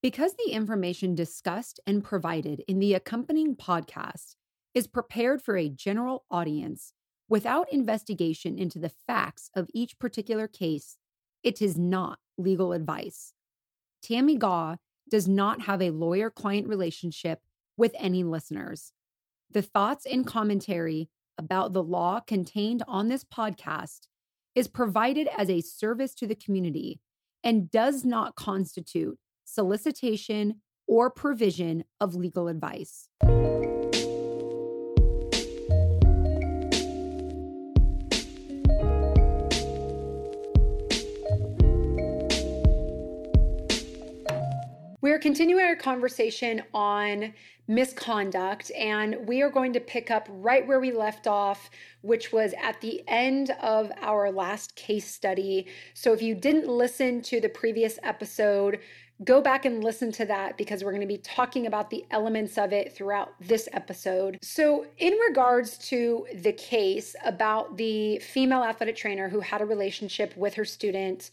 Because the information discussed and provided in the accompanying podcast is prepared for a general audience without investigation into the facts of each particular case, it is not legal advice. Tammi Gaw does not have a lawyer client relationship with any listeners. The thoughts and commentary about the law contained on this podcast is provided as a service to the community and does not constitute solicitation, or provision of legal advice. We're continuing our conversation on misconduct, and we are going to pick up right where we left off, which was at the end of our last case study. So, if you didn't listen to the previous episode, go back and listen to that because we're going to be talking about the elements of it throughout this episode. So, in regards to the case about the female athletic trainer who had a relationship with her student,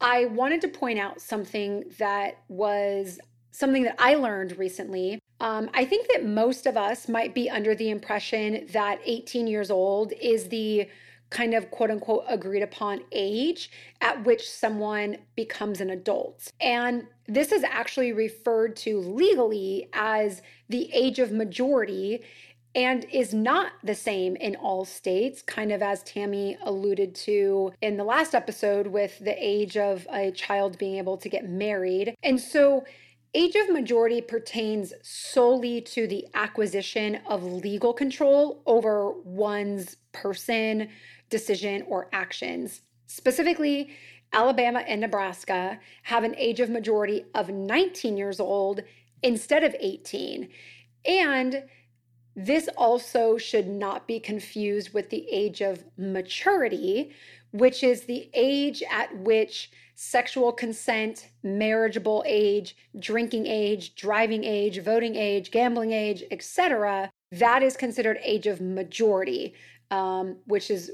I wanted to point out something that was something that I learned recently. Um, I think that most of us might be under the impression that 18 years old is the kind of quote unquote agreed upon age at which someone becomes an adult. And this is actually referred to legally as the age of majority and is not the same in all states, kind of as Tammi alluded to in the last episode with the age of a child being able to get married. And so Age of majority pertains solely to the acquisition of legal control over one's person, decision, or actions. Specifically, Alabama and Nebraska have an age of majority of 19 years old instead of 18. And this also should not be confused with the age of maturity, which is the age at which sexual consent, marriageable age, drinking age, driving age, voting age, gambling age, etc., that is considered age of majority, um, which is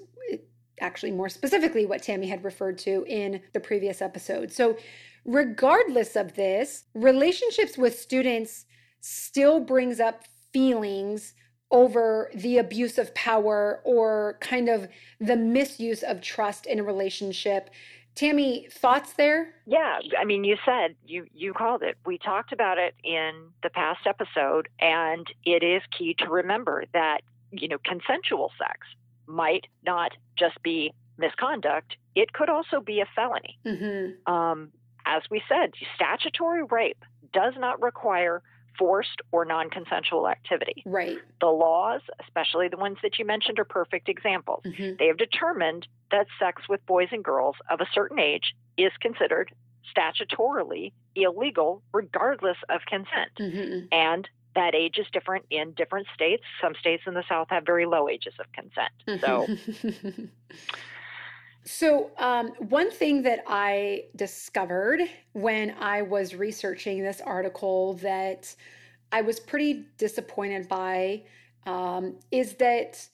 actually more specifically what Tammi had referred to in the previous episode. So, regardless of this, relationships with students still brings up feelings over the abuse of power or kind of the misuse of trust in a relationship. Tammi, thoughts there? Yeah, I mean, you said you you called it. We talked about it in the past episode, and it is key to remember that you know consensual sex might not just be misconduct, it could also be a felony. Mm-hmm. Um, as we said, statutory rape does not require forced or non consensual activity. Right. The laws, especially the ones that you mentioned, are perfect examples. Mm-hmm. They have determined that sex with boys and girls of a certain age is considered statutorily illegal regardless of consent. Mm-hmm. And that age is different in different states. Some states in the South have very low ages of consent. So. So, um, one thing that I discovered when I was researching this article that I was pretty disappointed by um, is that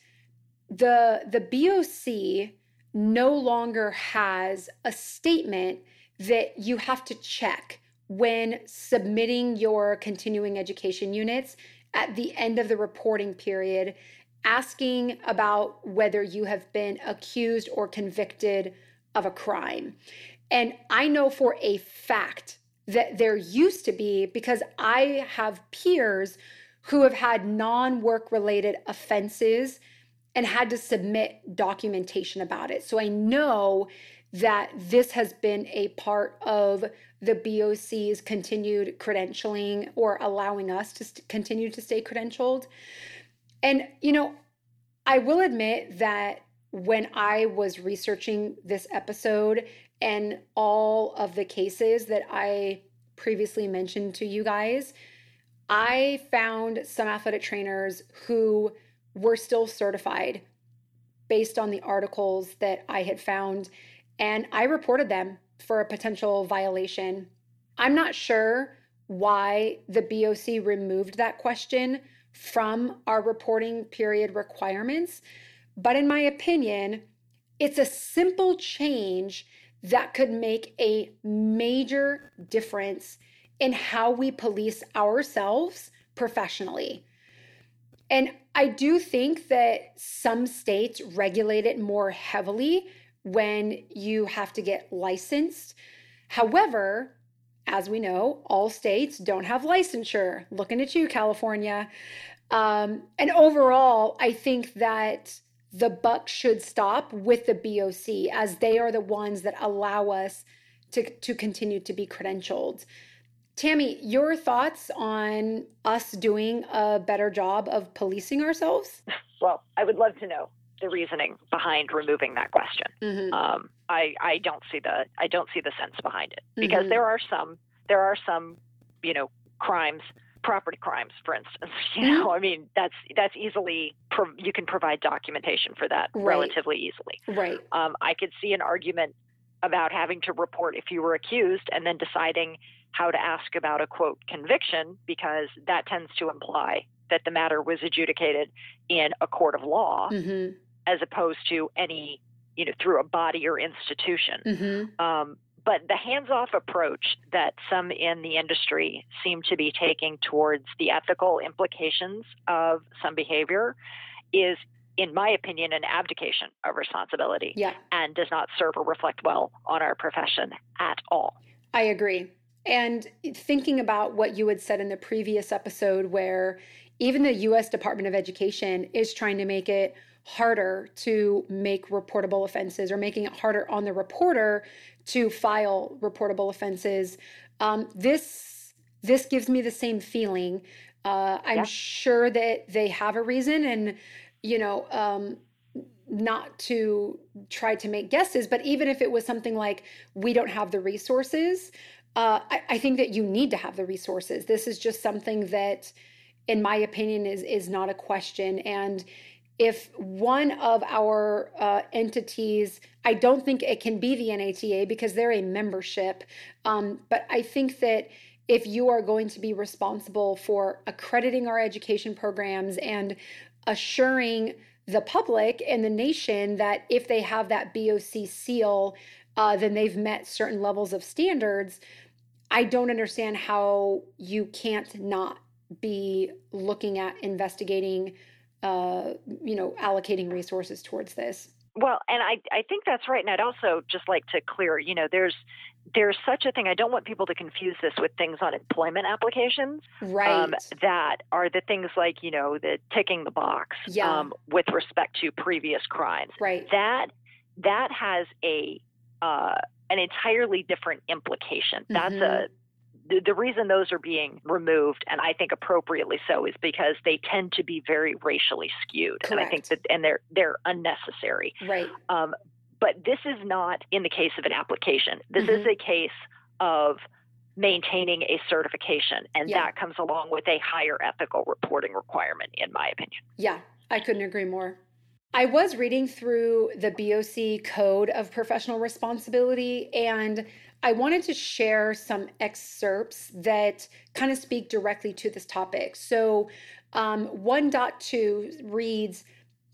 the the BOC no longer has a statement that you have to check when submitting your continuing education units at the end of the reporting period, asking about whether you have been accused or convicted of a crime. And I know for a fact that there used to be because I have peers who have had non work related offenses and had to submit documentation about it. So I know that this has been a part of the BOC's continued credentialing or allowing us to st- continue to stay credentialed. And, you know, I will admit that when I was researching this episode and all of the cases that I previously mentioned to you guys, I found some athletic trainers who were still certified based on the articles that I had found and I reported them for a potential violation. I'm not sure why the BOC removed that question from our reporting period requirements, but in my opinion, it's a simple change that could make a major difference in how we police ourselves professionally. And I do think that some states regulate it more heavily when you have to get licensed. However, as we know, all states don't have licensure. Looking at you, California. Um, and overall, I think that the buck should stop with the BOC as they are the ones that allow us to, to continue to be credentialed. Tammi, your thoughts on us doing a better job of policing ourselves? Well, I would love to know the reasoning behind removing that question. Mm-hmm. Um, I I don't see the I don't see the sense behind it because mm-hmm. there are some there are some you know crimes property crimes for instance you know i mean that's that's easily you can provide documentation for that right. relatively easily right um, i could see an argument about having to report if you were accused and then deciding how to ask about a quote conviction because that tends to imply that the matter was adjudicated in a court of law mm-hmm. as opposed to any you know through a body or institution mm-hmm. um, but the hands off approach that some in the industry seem to be taking towards the ethical implications of some behavior is, in my opinion, an abdication of responsibility yeah. and does not serve or reflect well on our profession at all. I agree. And thinking about what you had said in the previous episode, where even the US Department of Education is trying to make it harder to make reportable offenses or making it harder on the reporter to file reportable offenses. Um, this this gives me the same feeling. Uh, I'm yeah. sure that they have a reason, and you know, um, not to try to make guesses, but even if it was something like we don't have the resources, uh, I, I think that you need to have the resources. This is just something that, in my opinion, is is not a question and if one of our uh, entities, I don't think it can be the NATA because they're a membership, um, but I think that if you are going to be responsible for accrediting our education programs and assuring the public and the nation that if they have that BOC seal, uh, then they've met certain levels of standards. I don't understand how you can't not be looking at investigating uh, you know, allocating resources towards this. Well, and I, I think that's right. And I'd also just like to clear, you know, there's there's such a thing. I don't want people to confuse this with things on employment applications, right? Um, that are the things like you know the ticking the box, yeah. um, with respect to previous crimes, right? That that has a uh, an entirely different implication. Mm-hmm. That's a the, the reason those are being removed, and I think appropriately so, is because they tend to be very racially skewed, Correct. and I think that and they're they're unnecessary. Right. Um, but this is not in the case of an application. This mm-hmm. is a case of maintaining a certification, and yeah. that comes along with a higher ethical reporting requirement, in my opinion. Yeah, I couldn't agree more. I was reading through the BOC Code of Professional Responsibility, and I wanted to share some excerpts that kind of speak directly to this topic. So, um, 1.2 reads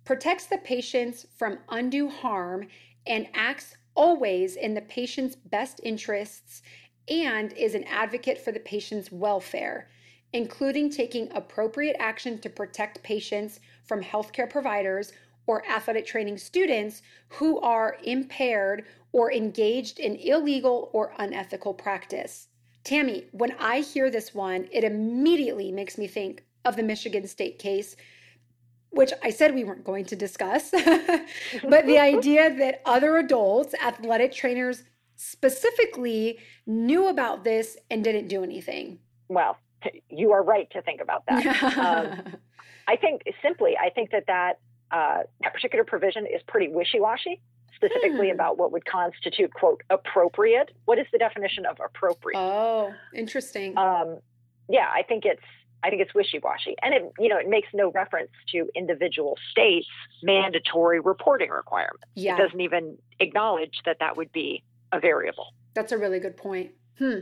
protects the patients from undue harm and acts always in the patient's best interests and is an advocate for the patient's welfare, including taking appropriate action to protect patients from healthcare providers or athletic training students who are impaired or engaged in illegal or unethical practice. Tammi, when I hear this one, it immediately makes me think of the Michigan State case, which I said we weren't going to discuss. but the idea that other adults, athletic trainers specifically, knew about this and didn't do anything. Well, you are right to think about that. um, I think simply, I think that that, uh, that particular provision is pretty wishy washy specifically hmm. about what would constitute quote appropriate. What is the definition of appropriate? Oh, interesting. Um, yeah, I think it's I think it's wishy-washy, and it you know it makes no reference to individual states' mandatory reporting requirements. Yeah. It doesn't even acknowledge that that would be a variable. That's a really good point. Hmm.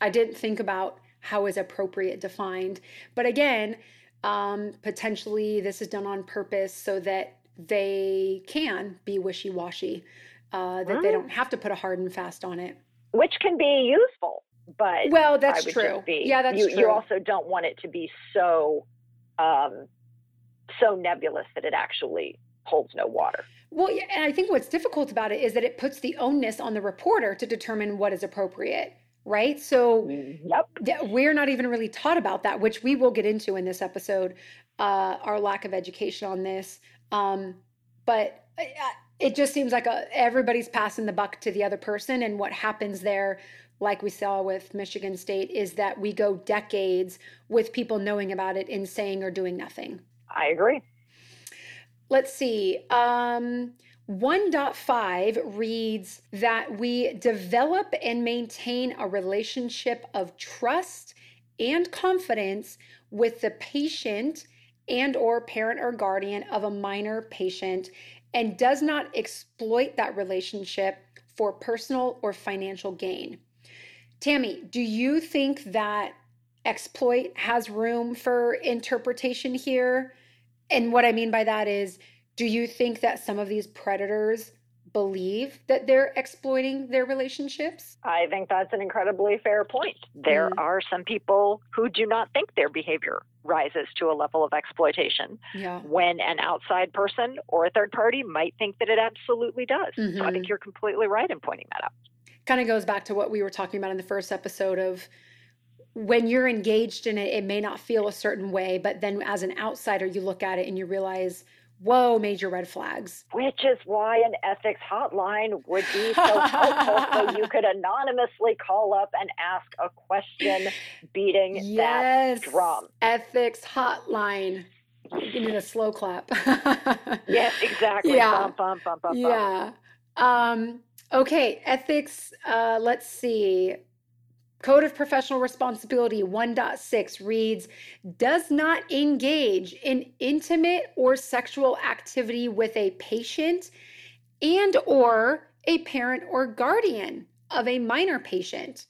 I didn't think about how is appropriate defined, but again, um, potentially this is done on purpose so that they can be wishy washy, uh, that they don't have to put a hard and fast on it. Which can be useful. but well, that's true. Be, yeah, that's you, true. You also don't want it to be so um, so nebulous that it actually holds no water. Well, yeah, and I think what's difficult about it is that it puts the onus on the reporter to determine what is appropriate, right? So yep. we're not even really taught about that, which we will get into in this episode, uh, our lack of education on this. Um, but uh, it just seems like a, uh, everybody's passing the buck to the other person. And what happens there, like we saw with Michigan State, is that we go decades with people knowing about it and saying or doing nothing. I agree. Let's see. Um, 1.5 reads that we develop and maintain a relationship of trust and confidence with the patient and or parent or guardian of a minor patient and does not exploit that relationship for personal or financial gain. Tammi, do you think that exploit has room for interpretation here? And what I mean by that is, do you think that some of these predators believe that they're exploiting their relationships? I think that's an incredibly fair point. There mm. are some people who do not think their behavior rises to a level of exploitation yeah. when an outside person or a third party might think that it absolutely does. Mm-hmm. So I think mm-hmm. you're completely right in pointing that out. Kind of goes back to what we were talking about in the first episode of when you're engaged in it, it may not feel a certain way, but then as an outsider, you look at it and you realize, whoa, major red flags. Which is why an ethics hotline would be so helpful. so you could anonymously call up and ask a question, beating yes, that drum. Ethics hotline. You need a slow clap. yes, exactly. Yeah. Bum, bum, bum, yeah. Um, okay, ethics. Uh, let's see. Code of Professional Responsibility 1.6 reads does not engage in intimate or sexual activity with a patient and or a parent or guardian of a minor patient.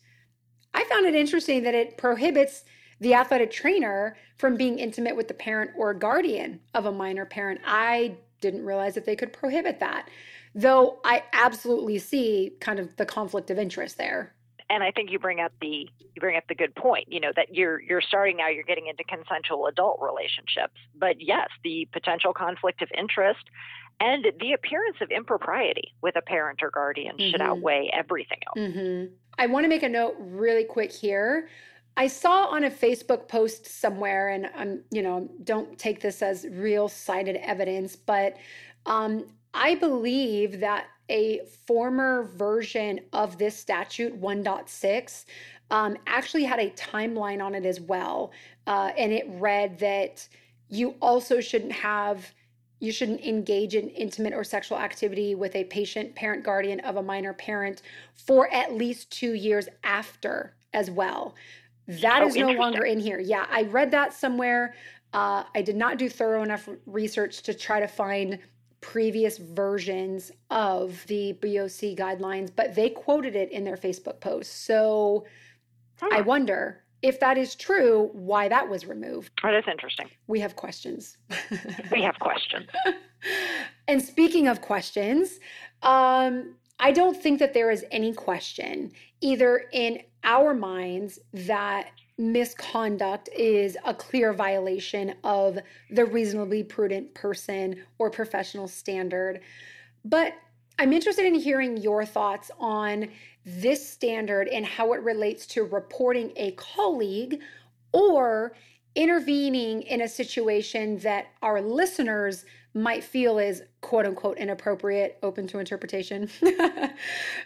I found it interesting that it prohibits the athletic trainer from being intimate with the parent or guardian of a minor parent. I didn't realize that they could prohibit that. Though I absolutely see kind of the conflict of interest there and I think you bring up the you bring up the good point. You know that you're you're starting now. You're getting into consensual adult relationships, but yes, the potential conflict of interest and the appearance of impropriety with a parent or guardian mm-hmm. should outweigh everything else. Mm-hmm. I want to make a note really quick here. I saw on a Facebook post somewhere, and I'm, you know, don't take this as real cited evidence, but um, I believe that a former version of this statute 1.6 um, actually had a timeline on it as well. Uh, and it read that you also shouldn't have you shouldn't engage in intimate or sexual activity with a patient, parent, guardian of a minor parent for at least two years after as well. That oh, is no longer in here. Yeah, I read that somewhere. Uh, I did not do thorough enough research to try to find previous versions of the BOC guidelines, but they quoted it in their Facebook post. So huh. I wonder if that is true, why that was removed. That is interesting. We have questions. we have questions. and speaking of questions, um, I don't think that there is any question, either in our minds, that misconduct is a clear violation of the reasonably prudent person or professional standard. But I'm interested in hearing your thoughts on this standard and how it relates to reporting a colleague or intervening in a situation that our listeners might feel is quote unquote inappropriate, open to interpretation.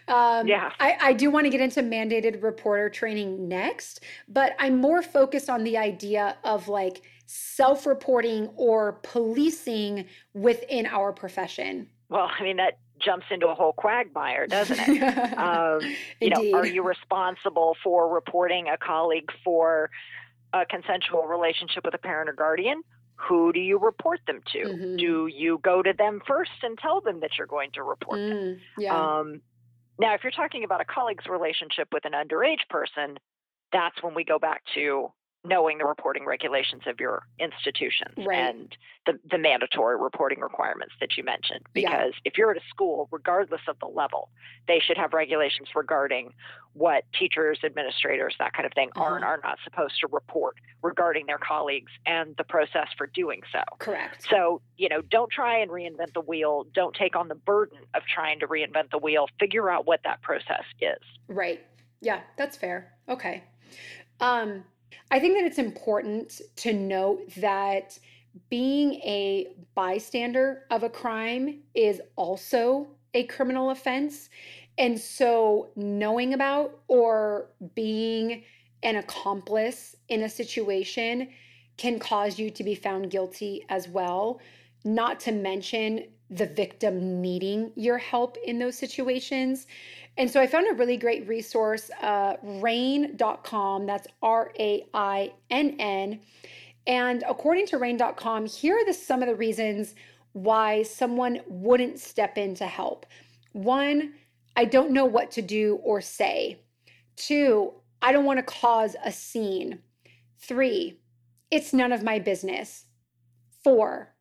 um, yeah. I, I do want to get into mandated reporter training next, but I'm more focused on the idea of like self reporting or policing within our profession. Well, I mean, that jumps into a whole quagmire, doesn't it? um, you know, are you responsible for reporting a colleague for a consensual relationship with a parent or guardian? Who do you report them to? Mm-hmm. Do you go to them first and tell them that you're going to report mm, them? Yeah. Um, now, if you're talking about a colleague's relationship with an underage person, that's when we go back to knowing the reporting regulations of your institutions Right. and the, the mandatory reporting requirements that you mentioned. Yeah. Because if you're at a school, regardless of the level, they should have regulations regarding what teachers, administrators, that kind of thing are and Uh-huh. are not supposed to report regarding their colleagues and the process for doing so. Correct. So, you know, don't try and reinvent the wheel. Don't take on the burden of trying to reinvent the wheel. Figure out what that process is. Right. Yeah, that's fair. Okay. Um, I think that it's important to note that being a bystander of a crime is also a criminal offense. And so knowing about or being an accomplice in a situation can cause you to be found guilty as well, not to mention the victim needing your help in those situations. And so I found a really great resource, uh, rainn.com. That's R A I N N. And according to rainn.com, here are the, some of the reasons why someone wouldn't step in to help. One, I don't know what to do or say. Two, I don't want to cause a scene. Three, it's none of my business. Four,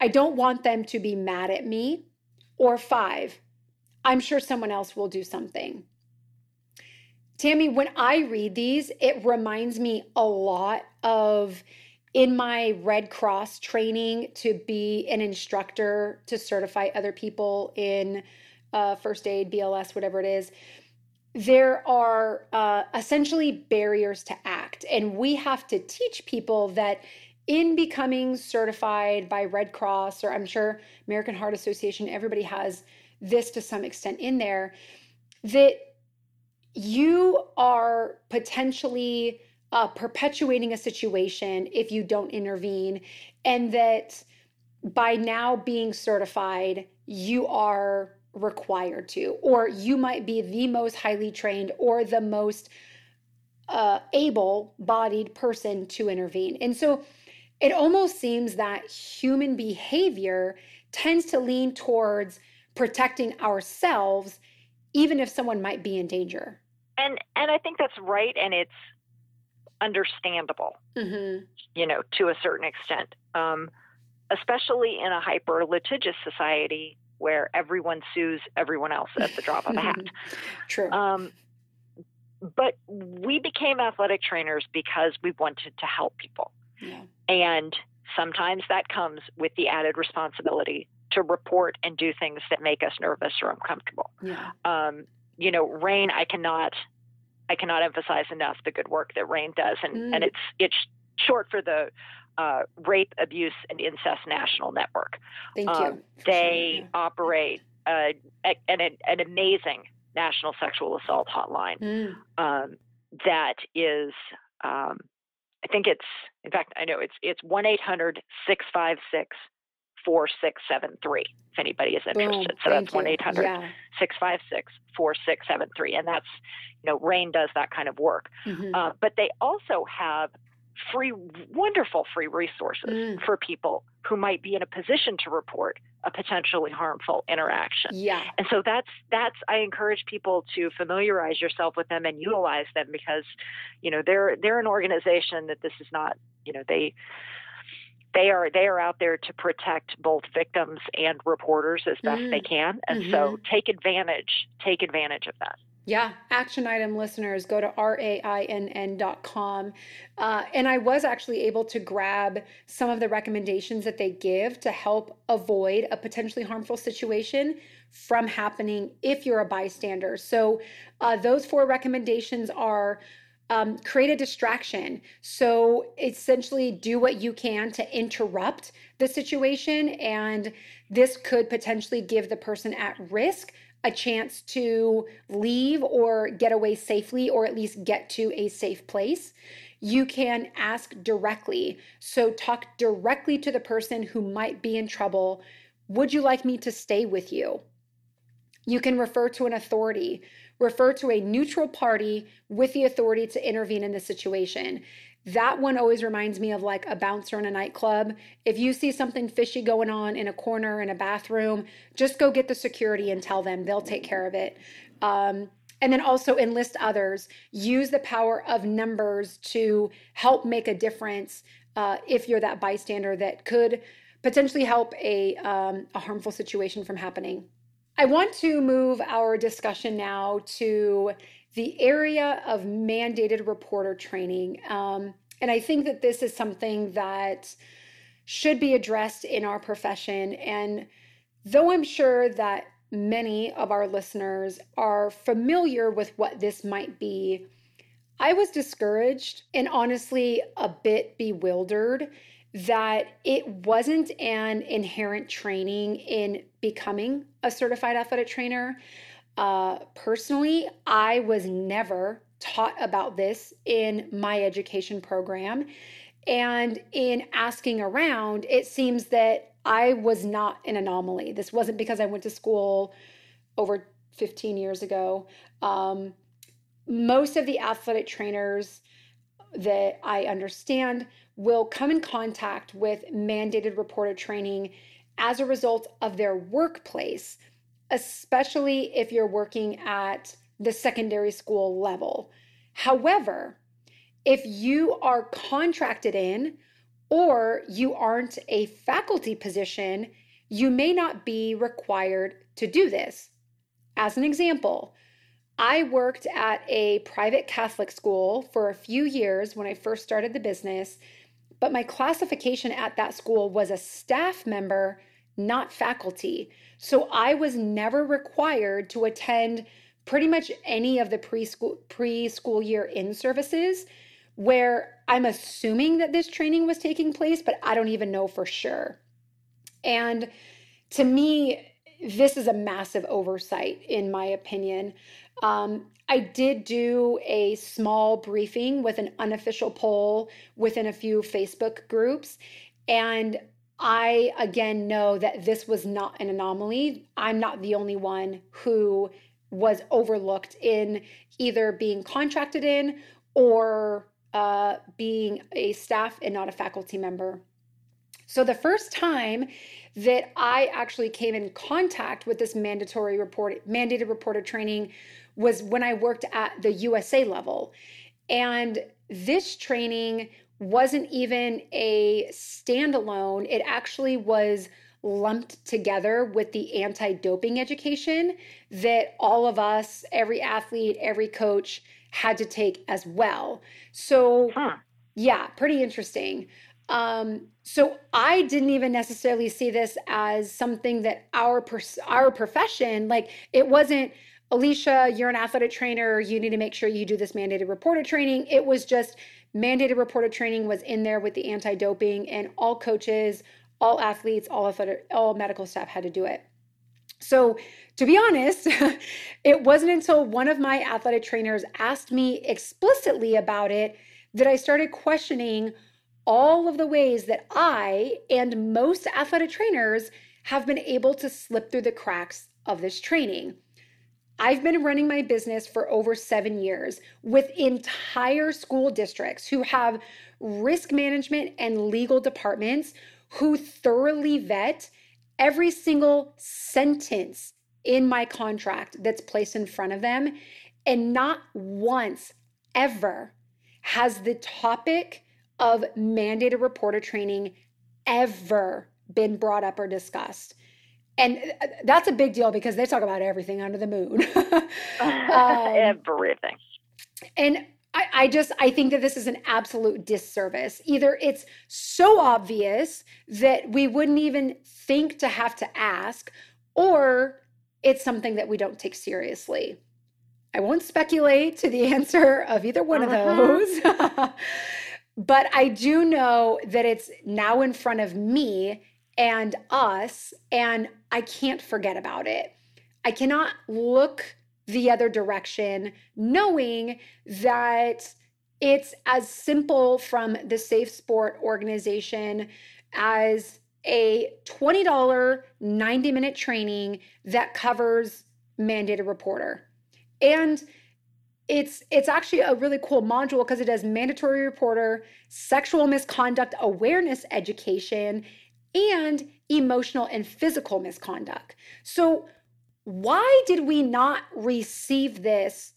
I don't want them to be mad at me. Or five, I'm sure someone else will do something. Tammi, when I read these, it reminds me a lot of in my Red Cross training to be an instructor to certify other people in uh, first aid, BLS, whatever it is. There are uh, essentially barriers to act, and we have to teach people that in becoming certified by Red Cross, or I'm sure American Heart Association, everybody has this to some extent in there, that you are potentially uh, perpetuating a situation if you don't intervene, and that by now being certified, you are required to, or you might be the most highly trained or the most uh, able bodied person to intervene. And so it almost seems that human behavior tends to lean towards protecting ourselves, even if someone might be in danger. And and I think that's right and it's understandable, Mm-hmm. you know, to a certain extent. Um, especially in a hyper litigious society where everyone sues everyone else at the drop of a hat. True. Um, but we became athletic trainers because we wanted to help people. yeah. And sometimes that comes with the added responsibility to report and do things that make us nervous or uncomfortable. Yeah. Um, you know, RAINN, I cannot, I cannot emphasize enough the good work that RAINN does, and, Mm. and it's it's short for the uh, Rape, Abuse, and Incest National Network. Thank Um, you. They sharing, operate uh, a- an, an amazing national sexual assault hotline. Mm. um, that is, um, I think it's, in fact, I know it's it's one 656 4673 if anybody is Boom. interested. So that's 1 you. 800 Yeah. 656 4673. And that's, you know, RAINN does that kind of work. Mhm. Uh, but they also have free, wonderful free resources Mm. for people who might be in a position to report a potentially harmful interaction. yeah. And so that's that's I encourage people to familiarize yourself with them and utilize them because, you know, they're they're an organization that this is not, you know, they they are they are out there to protect both victims and reporters as best Mm. they can. And Mm-hmm. so take advantage, take advantage of that. Yeah, action item listeners, go to rainn.com. Uh, and I was actually able to grab some of the recommendations that they give to help avoid a potentially harmful situation from happening if you're a bystander. So, uh, those four recommendations are um, create a distraction. So, essentially, do what you can to interrupt the situation. And this could potentially give the person at risk a chance to leave or get away safely or at least get to a safe place. You can ask directly. So, talk directly to the person who might be in trouble. Would you like me to stay with you? You can refer to an authority, refer to a neutral party with the authority to intervene in the situation. That one always reminds me of like a bouncer in a nightclub. If you see something fishy going on in a corner in a bathroom, just go get the security and tell them they'll take care of it. Um, and then also enlist others. Use the power of numbers to help make a difference uh, if you're that bystander that could potentially help a, um, a harmful situation from happening. I want to move our discussion now to the area of mandated reporter training. Um, and I think that this is something that should be addressed in our profession. And though I'm sure that many of our listeners are familiar with what this might be, I was discouraged and honestly a bit bewildered that it wasn't an inherent training in becoming a certified athletic trainer. Uh, personally, I was never taught about this in my education program. And in asking around, it seems that I was not an anomaly. This wasn't because I went to school over 15 years ago. Um, most of the athletic trainers that I understand will come in contact with mandated reporter training as a result of their workplace, especially if you're working at the secondary school level. However, if you are contracted in or you aren't a faculty position, you may not be required to do this. As an example, I worked at a private Catholic school for a few years when I first started the business, but my classification at that school was a staff member, not faculty. So I was never required to attend pretty much any of the preschool preschool year in services where I'm assuming that this training was taking place, but I don't even know for sure. And to me, this is a massive oversight, in my opinion. Um, I did do a small briefing with an unofficial poll within a few Facebook groups. And I, again, know that this was not an anomaly. I'm not the only one who was overlooked in either being contracted in or uh, being a staff and not a faculty member. So, the first time that I actually came in contact with this mandatory report, mandated reporter training was when I worked at the USA level. And this training wasn't even a standalone, it actually was lumped together with the anti doping education that all of us, every athlete, every coach had to take as well. So, huh. yeah, pretty interesting. Um, so I didn't even necessarily see this as something that our pers- our profession, like it wasn't Alicia, you're an athletic trainer. You need to make sure you do this mandated reporter training. It was just mandated reporter training was in there with the anti doping, and all coaches, all athletes, all all medical staff had to do it. So, to be honest, it wasn't until one of my athletic trainers asked me explicitly about it that I started questioning all of the ways that I and most athletic trainers have been able to slip through the cracks of this training. I've been running my business for over seven years with entire school districts who have risk management and legal departments who thoroughly vet every single sentence in my contract that's placed in front of them. And not once ever has the topic of mandated reporter training ever been brought up or discussed and uh, that's a big deal because they talk about everything under the moon. Um, everything. and I, I, just i think that this is an absolute disservice. Either it's so obvious that we wouldn't even think to have to ask or it's something that we don't take seriously. I won't speculate to the answer of either one uh-huh. of those. But i do know that it's now in front of me and us, and I can't forget about it. I cannot look the other direction knowing that it's as simple from the Safe Sport organization as a $20 90 minute training that covers mandated reporter. And it's it's actually a really cool module because it does mandatory reporter, sexual misconduct awareness education, and emotional and physical misconduct. So, why did we not receive this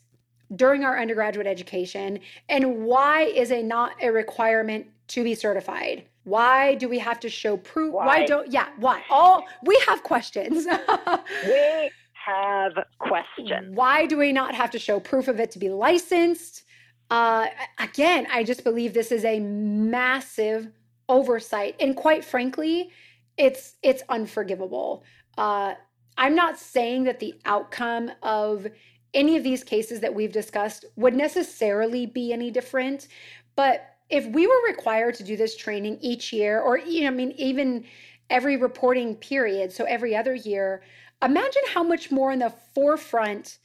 during our undergraduate education? And why is it not a requirement to be certified? Why do we have to show proof? Why, why don't, yeah, why? All we have questions. we have questions. Why do we not have to show proof of it to be licensed? Uh, again, I just believe this is a massive oversight, and quite frankly, it's it's unforgivable. Uh, I'm not saying that the outcome of any of these cases that we've discussed would necessarily be any different, but if we were required to do this training each year, or you know, I mean, even every reporting period, so every other year, imagine how much more in the forefront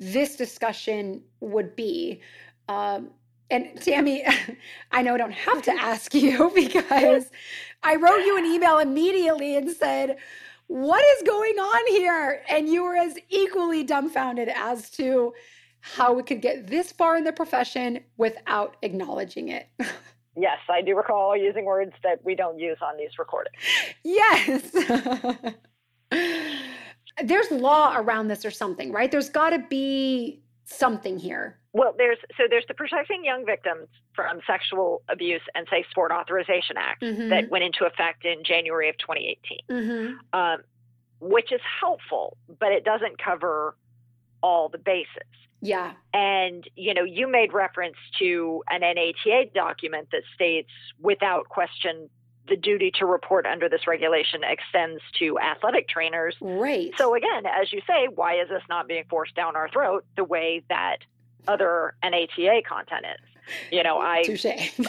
this discussion would be. Um, and Tammi, I know I don't have to ask you because I wrote you an email immediately and said, What is going on here? And you were as equally dumbfounded as to how we could get this far in the profession without acknowledging it. Yes, I do recall using words that we don't use on these recordings. Yes. there's law around this or something, right? There's got to be something here. Well, there's so there's the Protecting Young Victims from Sexual Abuse and Safe Sport Authorization Act mm-hmm. that went into effect in January of 2018, mm-hmm. um, which is helpful, but it doesn't cover all the bases. Yeah. And, you know, you made reference to an NATA document that states without question the duty to report under this regulation extends to athletic trainers. Right. So again, as you say, why is this not being forced down our throat the way that other NATA content is? You know, I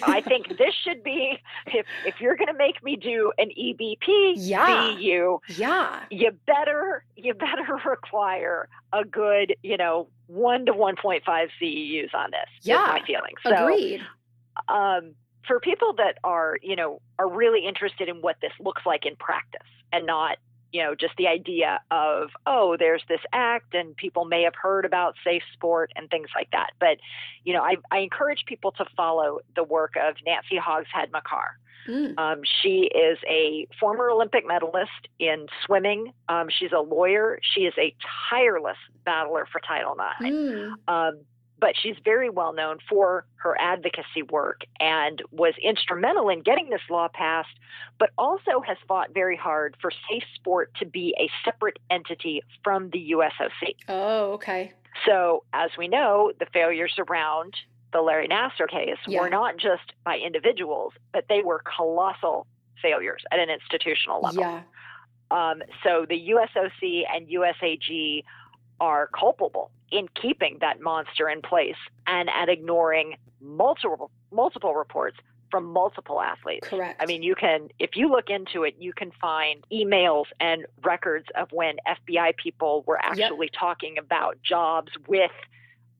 I think this should be if if you're going to make me do an EBP yeah. CEU, yeah, you better you better require a good you know one to one point five CEUs on this. Yeah, my feeling. So, Agreed. Um, for people that are, you know, are really interested in what this looks like in practice and not, you know, just the idea of, oh, there's this act and people may have heard about safe sport and things like that. But, you know, I, I encourage people to follow the work of Nancy Hogshead Makar. Mm. Um, she is a former Olympic medalist in swimming. Um, she's a lawyer. She is a tireless battler for Title IX. Mm. Um, but she's very well known for her advocacy work and was instrumental in getting this law passed, but also has fought very hard for safe sport to be a separate entity from the USOC. Oh, okay. So, as we know, the failures around the Larry Nassar case yeah. were not just by individuals, but they were colossal failures at an institutional level. Yeah. Um, so the USOC and USAG are culpable in keeping that monster in place and at ignoring multiple multiple reports from multiple athletes. Correct. I mean, you can, if you look into it, you can find emails and records of when FBI people were actually yep. talking about jobs with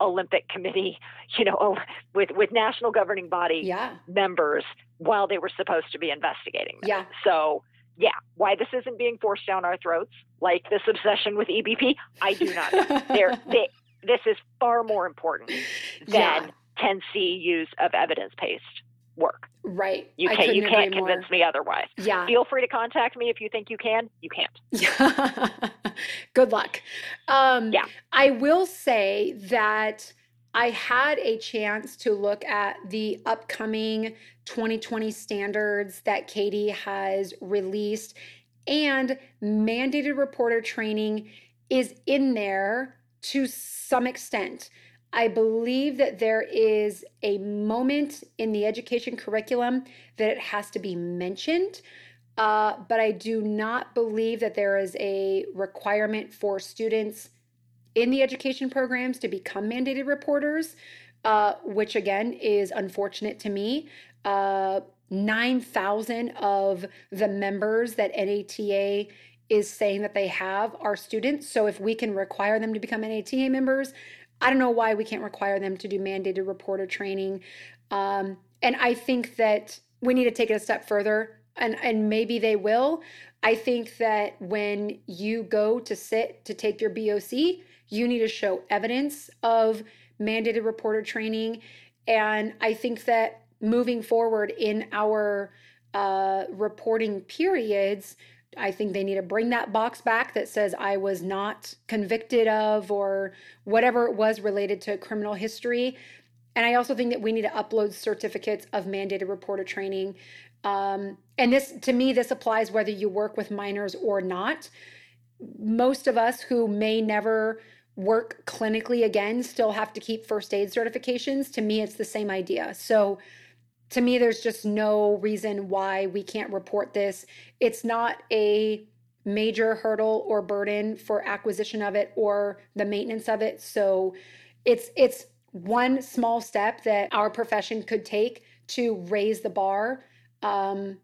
Olympic Committee, you know, oh, with with national governing body yeah. members while they were supposed to be investigating. Them. Yeah. So yeah, why this isn't being forced down our throats, like this obsession with EBP, I do not they, this is far more important than yeah. 10 CEUs of evidence-based work. Right. You can't you can't convince more. me otherwise. Yeah. Feel free to contact me if you think you can. You can't. Yeah. Good luck. Um, yeah. I will say that I had a chance to look at the upcoming 2020 standards that CAATE has released, and mandated reporter training is in there to some extent. I believe that there is a moment in the education curriculum that it has to be mentioned, uh, but I do not believe that there is a requirement for students in the education programs to become mandated reporters, uh, which again is unfortunate to me. Uh, 9,000 of the members that NATA is saying that they have are students. So if we can require them to become NATA members, I don't know why we can't require them to do mandated reporter training. Um, and I think that we need to take it a step further, and, and maybe they will. I think that when you go to sit to take your BOC, you need to show evidence of mandated reporter training. And I think that moving forward in our uh, reporting periods, I think they need to bring that box back that says I was not convicted of or whatever it was related to criminal history. And I also think that we need to upload certificates of mandated reporter training. Um, and this, to me, this applies whether you work with minors or not. Most of us who may never work clinically again still have to keep first aid certifications. To me, it's the same idea. So, to me, there's just no reason why we can't report this. It's not a major hurdle or burden for acquisition of it or the maintenance of it. So it's it's one small step that our profession could take to raise the bar. Um,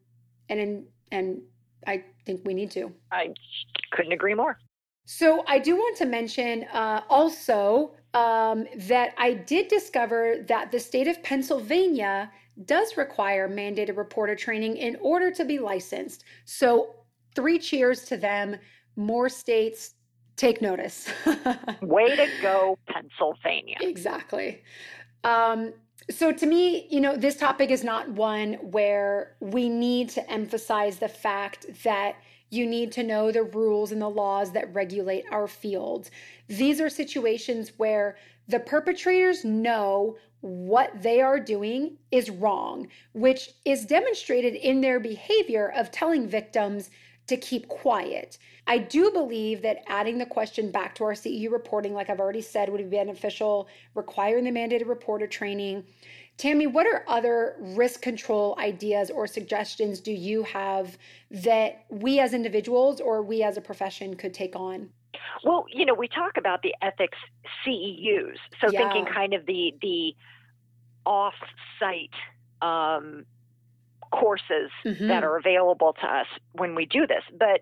and and I think we need to. I couldn't agree more. So I do want to mention uh, also um, that I did discover that the state of Pennsylvania does require mandated reporter training in order to be licensed. So, three cheers to them. More states take notice. Way to go, Pennsylvania. Exactly. Um, so, to me, you know, this topic is not one where we need to emphasize the fact that you need to know the rules and the laws that regulate our field. These are situations where the perpetrators know what they are doing is wrong, which is demonstrated in their behavior of telling victims to keep quiet. I do believe that adding the question back to our CEU reporting, like I've already said, would be beneficial, requiring the mandated reporter training. Tammi, what are other risk control ideas or suggestions do you have that we as individuals or we as a profession could take on? Well, you know, we talk about the ethics CEUs. So yeah. thinking kind of the the off-site um, courses mm-hmm. that are available to us when we do this. But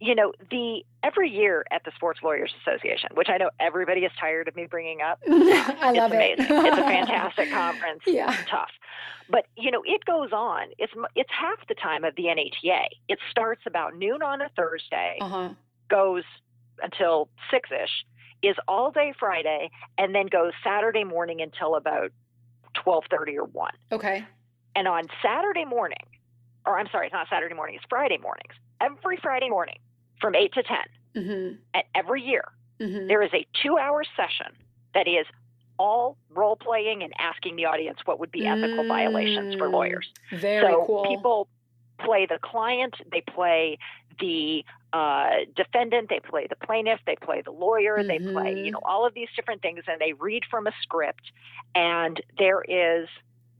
you know, the every year at the Sports Lawyers Association, which I know everybody is tired of me bringing up. I love it's it. it's a fantastic conference. Yeah. Tough. But you know, it goes on. It's it's half the time of the NATA. It starts about noon on a Thursday, uh-huh. goes until six ish, is all day Friday, and then goes Saturday morning until about 12:30 or 1. Okay. And on Saturday morning, or I'm sorry, it's not Saturday morning, it's Friday mornings. Every Friday morning from 8 to 10, mm-hmm. and every year, mm-hmm. there is a two hour session that is all role playing and asking the audience what would be ethical mm, violations for lawyers. Very so cool. people play the client, they play the uh, defendant, they play the plaintiff, they play the lawyer, mm-hmm. they play, you mm-hmm. know, all of these different things, and they read from a script. And there is,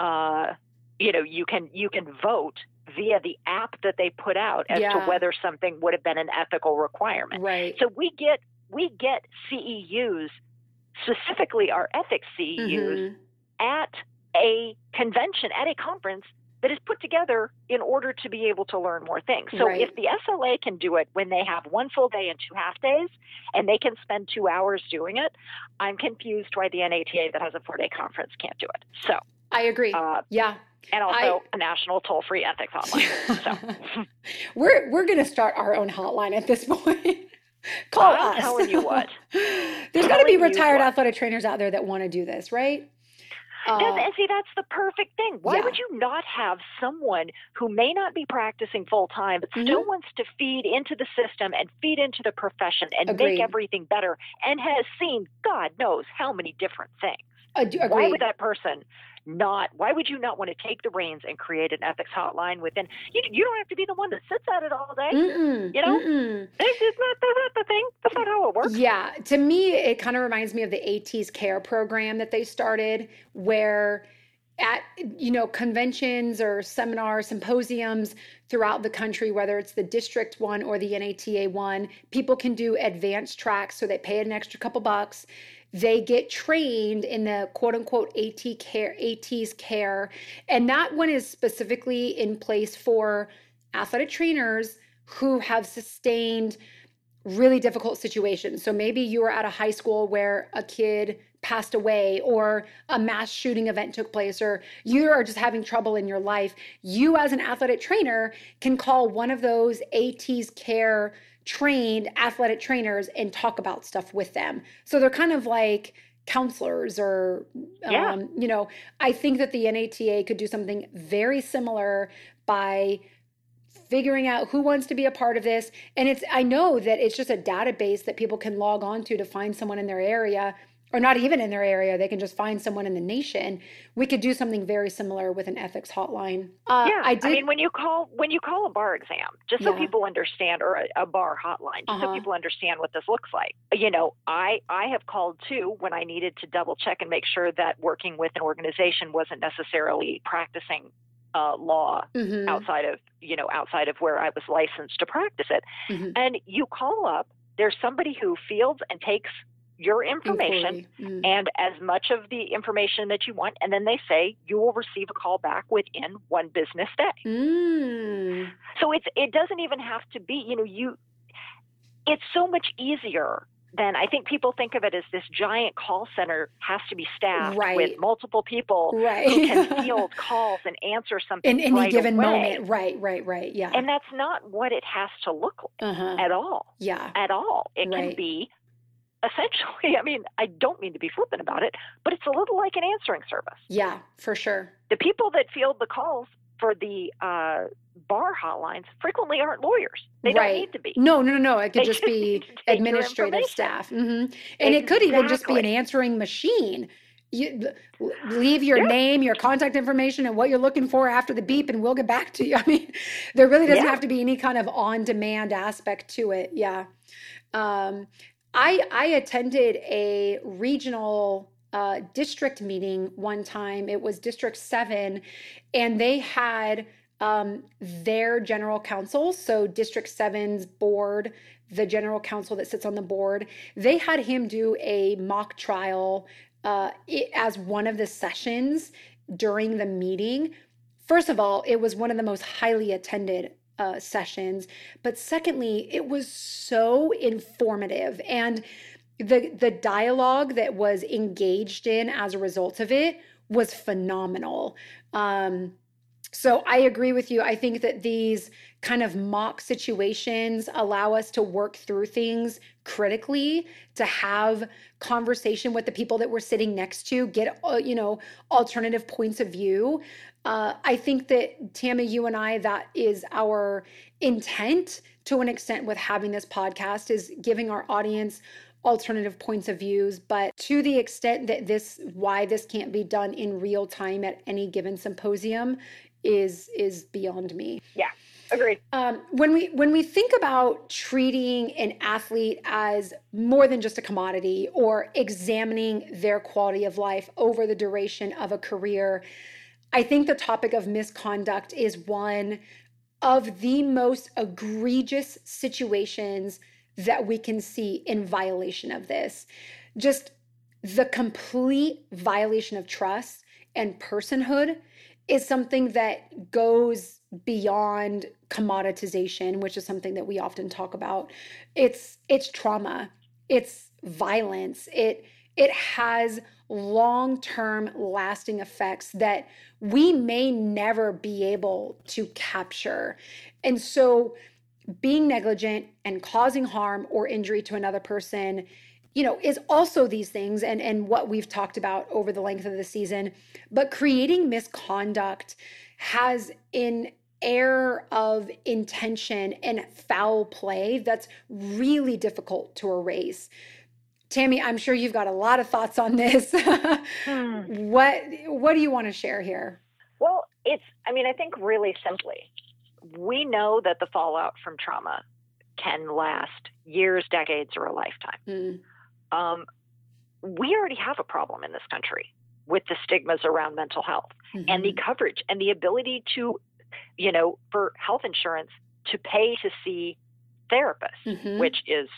uh, you know, you can you can vote via the app that they put out as yeah. to whether something would have been an ethical requirement. Right. So we get we get CEUs, specifically our ethics CEUs, mm-hmm. at a convention at a conference that is put together in order to be able to learn more things. So right. if the SLA can do it when they have one full day and two half days, and they can spend two hours doing it, I'm confused why the NATA that has a four day conference can't do it. So I agree. Uh, yeah. And also I, a national toll free ethics hotline. so we're we're gonna start our own hotline at this point. Call well, us. I'm telling you what. There's got to be retired athletic trainers out there that want to do this, right? Uh, and see, that's the perfect thing. Why yeah. would you not have someone who may not be practicing full time, but mm-hmm. still wants to feed into the system and feed into the profession and Agreed. make everything better and has seen God knows how many different things? Uh, Why would that person not why would you not want to take the reins and create an ethics hotline within you, you don't have to be the one that sits at it all day mm-mm, you know? mm-mm. it's, it's not that's not the thing that's not how it works. Yeah to me it kind of reminds me of the AT's care program that they started where at you know conventions or seminars symposiums throughout the country whether it's the district one or the nata one people can do advanced tracks so they pay an extra couple bucks they get trained in the quote unquote AT care, AT's care. And that one is specifically in place for athletic trainers who have sustained really difficult situations. So maybe you were at a high school where a kid passed away or a mass shooting event took place or you are just having trouble in your life. You as an athletic trainer can call one of those AT's care trained athletic trainers and talk about stuff with them. So they're kind of like counselors or yeah. um, you know, I think that the NATA could do something very similar by figuring out who wants to be a part of this. And it's, I know that it's just a database that people can log on to to find someone in their area or not even in their area. They can just find someone in the nation. We could do something very similar with an ethics hotline. Uh, yeah, I, did, I mean, when you call when you call a bar exam, just so yeah. people understand, or a, a bar hotline, just uh-huh. so people understand what this looks like. You know, I I have called too when I needed to double check and make sure that working with an organization wasn't necessarily practicing uh, law mm-hmm. outside of you know outside of where I was licensed to practice it. Mm-hmm. And you call up. There's somebody who fields and takes your information mm. and as much of the information that you want, and then they say you will receive a call back within one business day. Mm. So it's it doesn't even have to be, you know, you. It's so much easier than I think people think of it as this giant call center has to be staffed right. with multiple people right. who can field calls and answer something in any right given away. moment. Right, right, right. Yeah. And that's not what it has to look like uh-huh. at all. Yeah. At all. It can be essentially, I mean, I don't mean to be flippant about it, but it's a little like an answering service. Yeah, for sure. The people that field the calls for the uh, bar hotlines frequently aren't lawyers. They right. don't need to be. No, no, no, no. It could they just be administrative staff. Mm-hmm. And exactly. it could even just be an answering machine. You leave your yeah. name, your contact information, and what you're looking for after the beep, and we'll get back to you. I mean, there really doesn't yeah. have to be any kind of on-demand aspect to it. Yeah. Um, I I attended a regional uh, district meeting one time. It was District Seven, and they had um, their general counsel, so District Seven's board, the general counsel that sits on the board. They had him do a mock trial uh, it, as one of the sessions during the meeting. First of all, it was one of the most highly attended uh, sessions. But secondly, it was so informative and the the dialogue that was engaged in as a result of it was phenomenal. Um, so I agree with you. I think that these kind of mock situations allow us to work through things critically, to have conversation with the people that we're sitting next to, get uh, you know alternative points of view. Uh, I think that Tammi, you and I, that is our intent to an extent with having this podcast is giving our audience alternative points of views but to the extent that this why this can't be done in real time at any given symposium is is beyond me yeah agreed um, when we when we think about treating an athlete as more than just a commodity or examining their quality of life over the duration of a career I think the topic of misconduct is one of the most egregious situations that we can see in violation of this. Just the complete violation of trust and personhood is something that goes beyond commoditization which is something that we often talk about. It's it's trauma. It's violence. It it has long-term lasting effects that we may never be able to capture. And so being negligent and causing harm or injury to another person you know is also these things and and what we've talked about over the length of the season but creating misconduct has an air of intention and foul play that's really difficult to erase Tammi, I'm sure you've got a lot of thoughts on this. hmm. What what do you want to share here? Well, it's I mean, I think really simply, we know that the fallout from trauma can last years, decades, or a lifetime. Mm. Um, we already have a problem in this country with the stigmas around mental health mm-hmm. and the coverage and the ability to, you know, for health insurance to pay to see therapists, mm-hmm. which is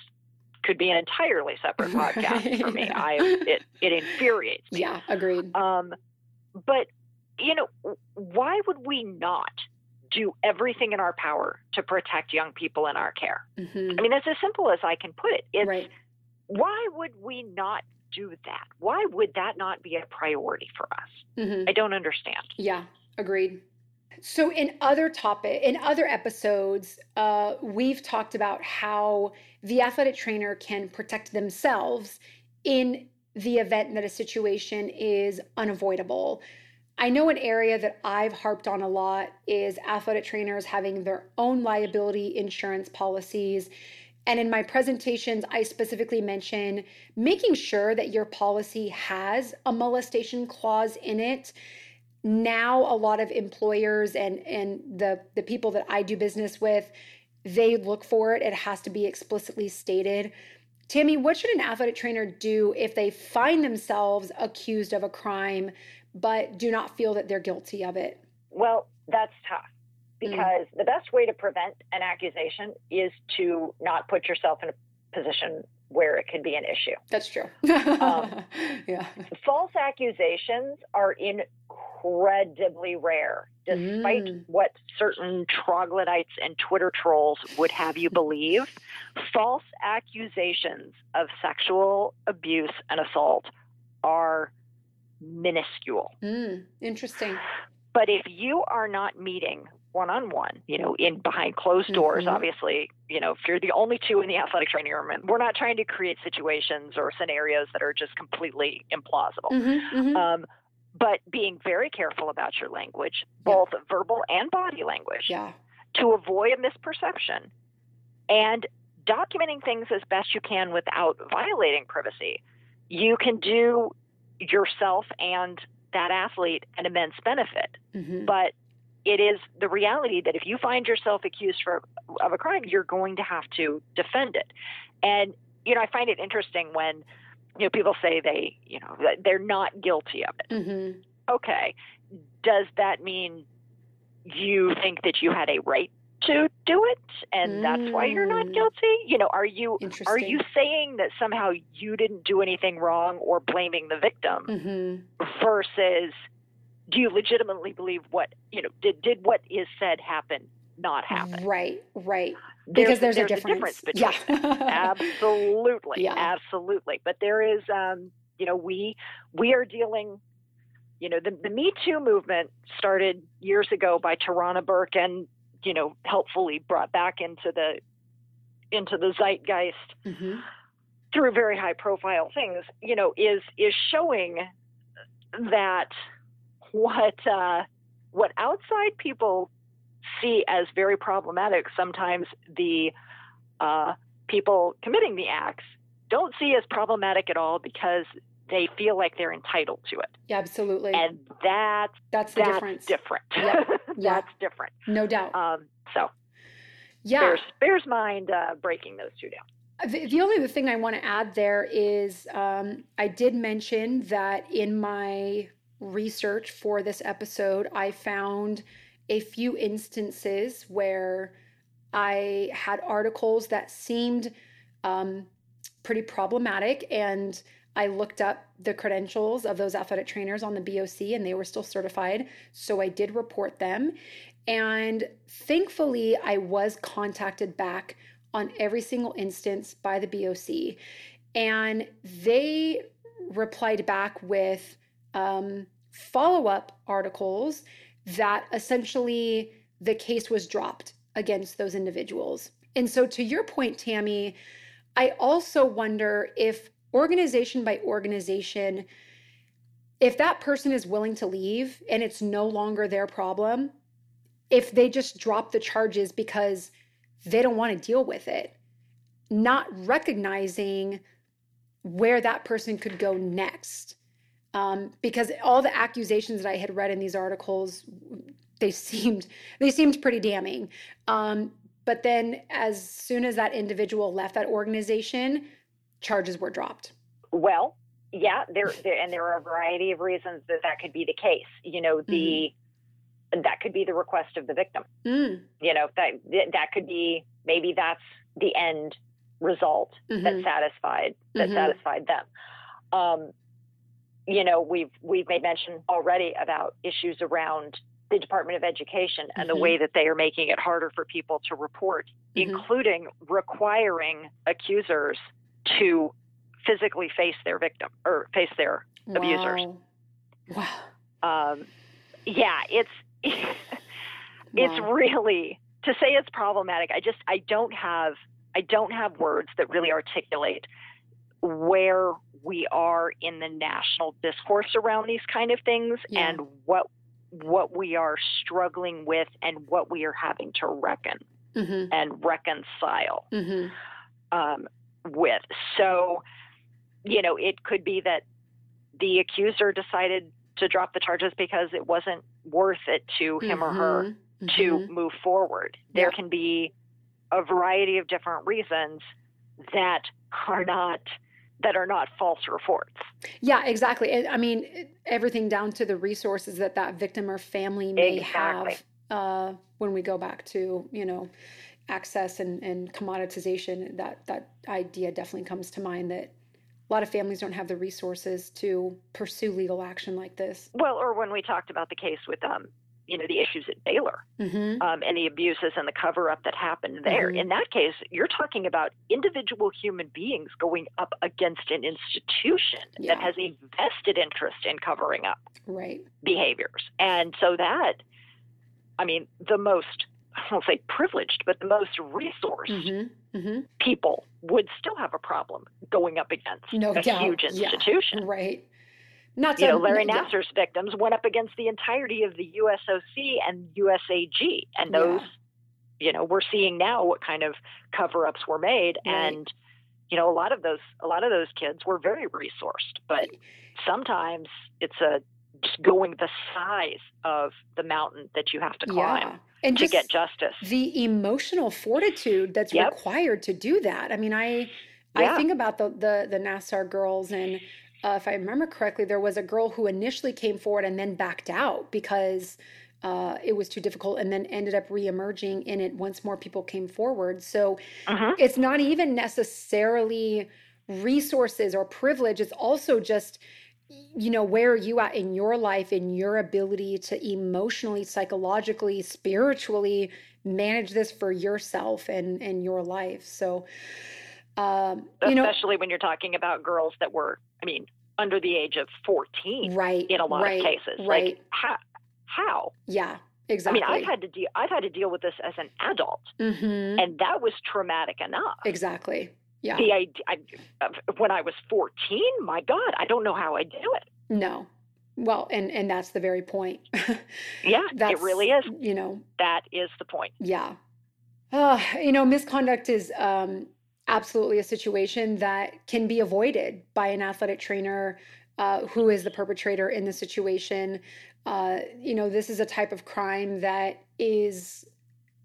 could be an entirely separate podcast for me. I it it infuriates me. Yeah, agreed. Um, but you know, why would we not do everything in our power to protect young people in our care? Mm-hmm. I mean, it's as simple as I can put it. It's right. Why would we not do that? Why would that not be a priority for us? Mm-hmm. I don't understand. Yeah, agreed. So in other topic in other episodes, uh, we've talked about how the athletic trainer can protect themselves in the event that a situation is unavoidable. I know an area that I've harped on a lot is athletic trainers having their own liability insurance policies. And in my presentations, I specifically mention making sure that your policy has a molestation clause in it. Now, a lot of employers and, and the, the people that I do business with, they look for it. It has to be explicitly stated. Tammi, what should an athletic trainer do if they find themselves accused of a crime but do not feel that they're guilty of it? Well, that's tough because mm. the best way to prevent an accusation is to not put yourself in a position where it could be an issue. That's true. um, yeah. False accusations are incredibly rare, despite mm. what certain troglodytes and Twitter trolls would have you believe. false accusations of sexual abuse and assault are minuscule. Mm, interesting. But if you are not meeting one on one, you know, in behind closed doors, mm-hmm. obviously, you know, if you're the only two in the athletic training room, we're not trying to create situations or scenarios that are just completely implausible. Mm-hmm, mm-hmm. Um, but being very careful about your language, both yeah. verbal and body language, yeah. to avoid a misperception and documenting things as best you can without violating privacy. You can do yourself and that athlete an immense benefit. Mm-hmm. But it is the reality that if you find yourself accused for, of a crime, you're going to have to defend it. And you know, I find it interesting when you know people say they, you know, they're not guilty of it. Mm-hmm. Okay, does that mean you think that you had a right to do it and that's why you're not mm. guilty you know are you are you saying that somehow you didn't do anything wrong or blaming the victim mm-hmm. versus do you legitimately believe what you know did did what is said happen not happen right right because there's, there's, a, difference. a difference between yeah. absolutely yeah. absolutely but there is um you know we we are dealing you know the, the me too movement started years ago by tarana burke and you know helpfully brought back into the into the zeitgeist mm-hmm. through very high profile things you know is is showing that what uh, what outside people see as very problematic, sometimes the uh, people committing the acts don't see as problematic at all because they feel like they're entitled to it. Yeah, absolutely. And that's that's the that's difference. Different. Yeah. yeah. that's different. No doubt. Um, so yeah, bears, bears mind uh, breaking those two down. The, the only thing I want to add there is um, I did mention that in my research for this episode, I found a few instances where I had articles that seemed um, pretty problematic and I looked up the credentials of those athletic trainers on the BOC and they were still certified. So I did report them. And thankfully, I was contacted back on every single instance by the BOC. And they replied back with um, follow up articles that essentially the case was dropped against those individuals. And so, to your point, Tammi, I also wonder if organization by organization, if that person is willing to leave and it's no longer their problem, if they just drop the charges because they don't want to deal with it, not recognizing where that person could go next um, because all the accusations that I had read in these articles, they seemed they seemed pretty damning. Um, but then, as soon as that individual left that organization, charges were dropped. Well, yeah, there, there and there are a variety of reasons that that could be the case. You know, the mm-hmm. that could be the request of the victim. Mm. You know, that that could be maybe that's the end result mm-hmm. that satisfied that mm-hmm. satisfied them. Um, you know, we've we've made mention already about issues around the Department of Education and mm-hmm. the way that they are making it harder for people to report, mm-hmm. including requiring accusers to physically face their victim or face their wow. abusers. Wow. Um, yeah, it's it's wow. really to say it's problematic. I just I don't have I don't have words that really articulate where we are in the national discourse around these kind of things Yeah. and what what we are struggling with and what we are having to reckon hmm and reconcile hmm um, with. So, you know, it could be that the accuser decided to drop the charges because it wasn't worth it to him or her to Mhm. move forward. There Yeah. can be a variety of different reasons that are not that are not false reports. Yeah, exactly. I mean, everything down to the resources that that victim or family may Exactly. have uh, when we go back to, you know, access and, and commoditization. That that idea definitely comes to mind that a lot of families don't have the resources to pursue legal action like this. Well, or when we talked about the case with um, you know, the issues at Baylor hmm um, and the abuses and the cover up that happened there. Mhm. In that case, you're talking about individual human beings going up against an institution Yeah. that has a vested interest in covering up Right. behaviors. And so that, I mean, the most, I won't say privileged, but the most resourced hmm hmm people would still have a problem going up against No a doubt. huge Yeah. institution. Right. Not to You know, Larry yeah. Nassar's victims went up against the entirety of the USOC and USAG, and those, Yeah. you know, we're seeing now what kind of cover-ups were made, Right. and you know, a lot of those, a lot of those kids were very resourced, but sometimes it's a just going the size of the mountain that you have to climb Yeah. And to get justice. the emotional fortitude that's Yep. required to do that. I mean, I Yeah. I think about the the the Nassar girls, and uh, if I remember correctly, there was a girl who initially came forward and then backed out because uh, it was too difficult, and then ended up reemerging in it once more people came forward. So Mhm. it's not even necessarily resources or privilege it's also just you know where are you at in your life in your ability to emotionally psychologically spiritually manage this for yourself and and your life so um you know Especially when you're talking about girls that were, I mean, under the age of 14 right in a lot right, of cases. right Like how? How? yeah exactly I mean, I've had to deal. I've had to deal with this as an adult, hmm and that was traumatic enough. exactly yeah The idea I, when I was 14, my God, I don't know how I do it. no well and and that's the very point Yeah, that's it really is. you know That is the point. Yeah. Uh, you know, misconduct is um, absolutely a situation that can be avoided by an athletic trainer uh, who is the perpetrator in the situation. Uh, you know, this is a type of crime that is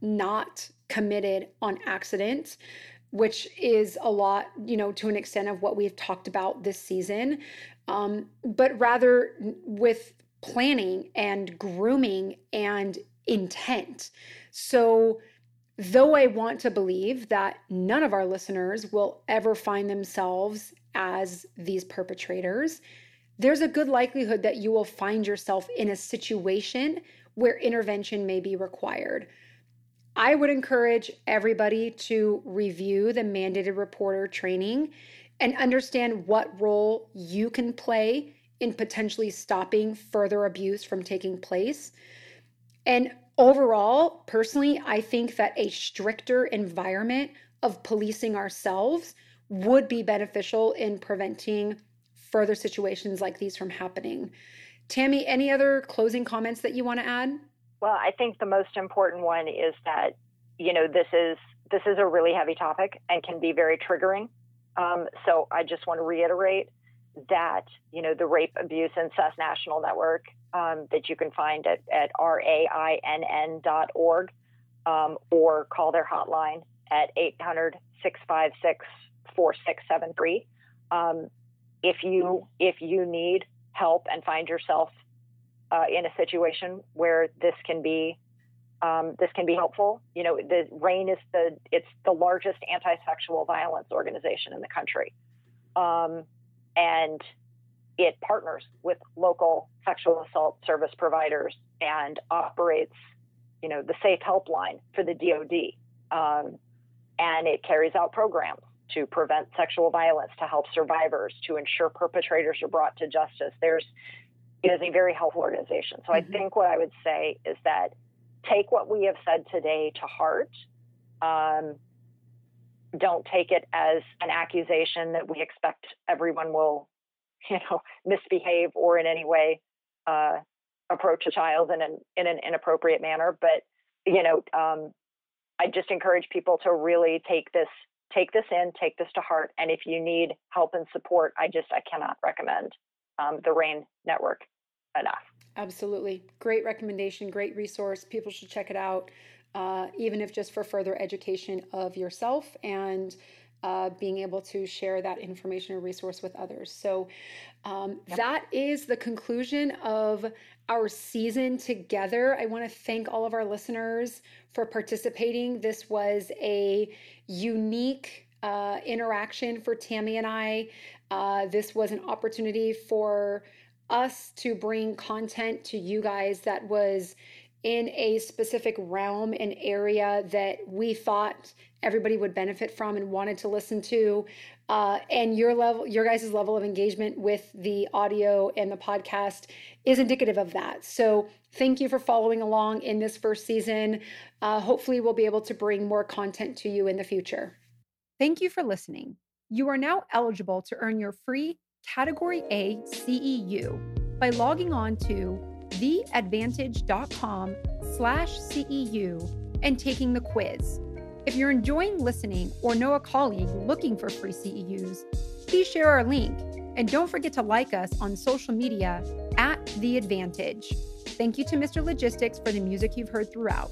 not committed on accident, which is a lot, you know, to an extent of what we've talked about this season, um, but rather with planning and grooming and intent. So, though I want to believe that none of our listeners will ever find themselves as these perpetrators, there's a good likelihood that you will find yourself in a situation where intervention may be required. I would encourage everybody to review the mandated reporter training and understand what role you can play in potentially stopping further abuse from taking place. And overall, personally, I think that a stricter environment of policing ourselves would be beneficial in preventing further situations like these from happening. Tammi, any other closing comments that you want to add? Well, I think the most important one is that you know this is this is a really heavy topic and can be very triggering. Um, so I just want to reiterate that you know the Rape Abuse Incest National Network um, that you can find at at rainn.org um, or call their hotline at 800-656-4673. Um, if you if you need help and find yourself uh, in a situation where this can be um, this can be helpful. You know, the RAINN is the it's the largest anti-sexual violence organization in the country, um, and it partners with local sexual assault service providers and operates, you know, the Safe Helpline for the DoD, um, and it carries out programs to prevent sexual violence, to help survivors, to ensure perpetrators are brought to justice. There's it is a very helpful organization. So Mhm. I think what I would say is that take what we have said today to heart. Um, don't take it as an accusation that we expect everyone will, you know, misbehave or in any way uh, approach a child in an in an inappropriate manner. But you know, um, I just encourage people to really take this take this in, take this to heart, and if you need help and support, I just I cannot recommend um, the RAINN Network enough. Absolutely, great recommendation, great resource. People should check it out, uh, even if just for further education of yourself and uh, being able to share that information or resource with others. So um, yep. that is the conclusion of our season together. I want to thank all of our listeners for participating. This was a unique uh, interaction for Tammi and I. Uh, this was an opportunity for us to bring content to you guys that was in a specific realm and area that we thought everybody would benefit from and wanted to listen to uh, and your level your guys' level of engagement with the audio and the podcast is indicative of that. So thank you for following along in this first season. Uh, hopefully we'll be able to bring more content to you in the future. Thank you for listening. You are now eligible to earn your free category a ceu by logging on to theadvantage.com slash ceu and taking the quiz if you're enjoying listening or know a colleague looking for free CEUs, please share our link and don't forget to like us on social media at The Advantage. Thank you to Mr. Logistix for the music you've heard throughout.